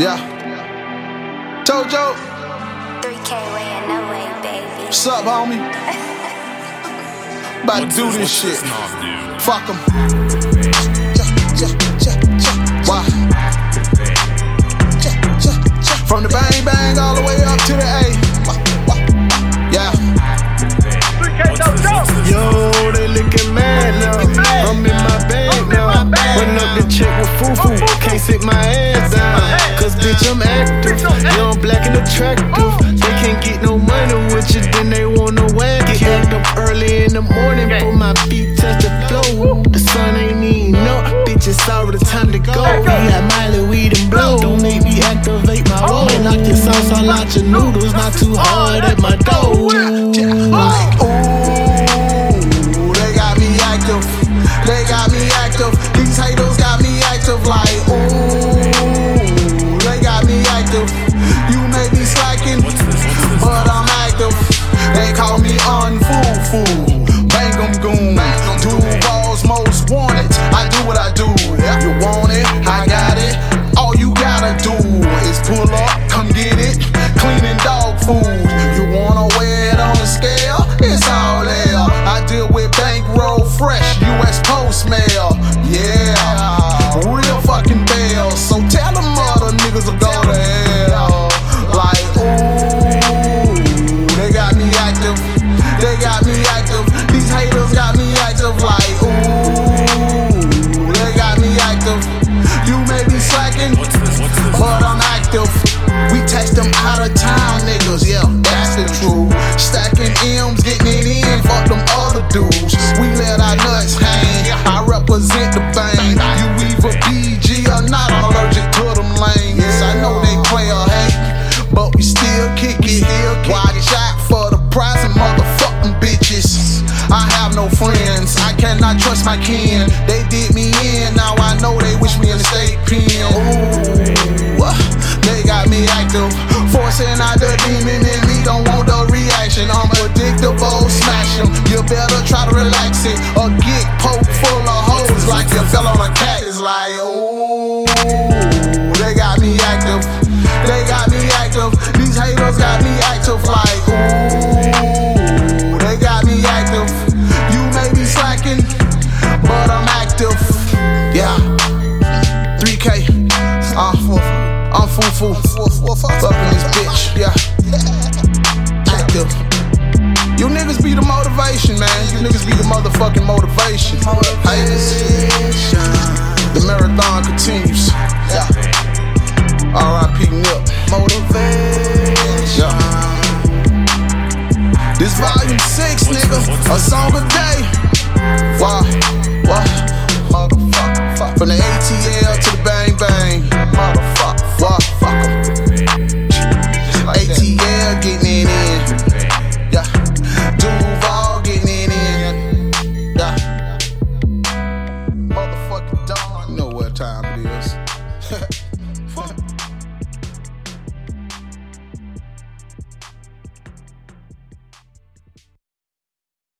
Yeah. Towjo, 3K way and no way, baby. what's up, homie? About to do this shit. Fuck em. Why? From the bang bang all the way up to the A. Yeah. Yo, they looking mad now. I'm in my bag now. Run up the check with foo-foo. Oh, Can't sit my ass down. Cause bitch, I'm active. Young, black, and attractive. They can't get no money with you, then they wanna whack it. Act up early in the morning, put my feet touch the floor. The sun ain't even up. Bitch, it's already time to go. We got Miley, weed, and blow. Don't make me activate my roll. Knock your sauce all out your noodles. Not too hard at my door. Unfool nuts hang. I represent the bang. You either BG or not, I'm allergic to them lanes. I know they play a hate, but we still kick it. Wide shot for the prize and motherfucking bitches. I have no friends, I cannot trust my kin. They did me in, now I know they wish me in the state pen. Ooh, uh, they got me active. Forcing out the demon in me, don't want the reaction. I'm predictable, smash 'em. You better try to relax it got me active. They got me active. These haters got me active like, ooh, they got me active. You may be slacking, but I'm active. Yeah. 3K. Uh, I'm foo foo. Fucking this bitch. Yeah. Active. You niggas be the motivation, man. You niggas be the motherfucking motivation. Haters. A song a day.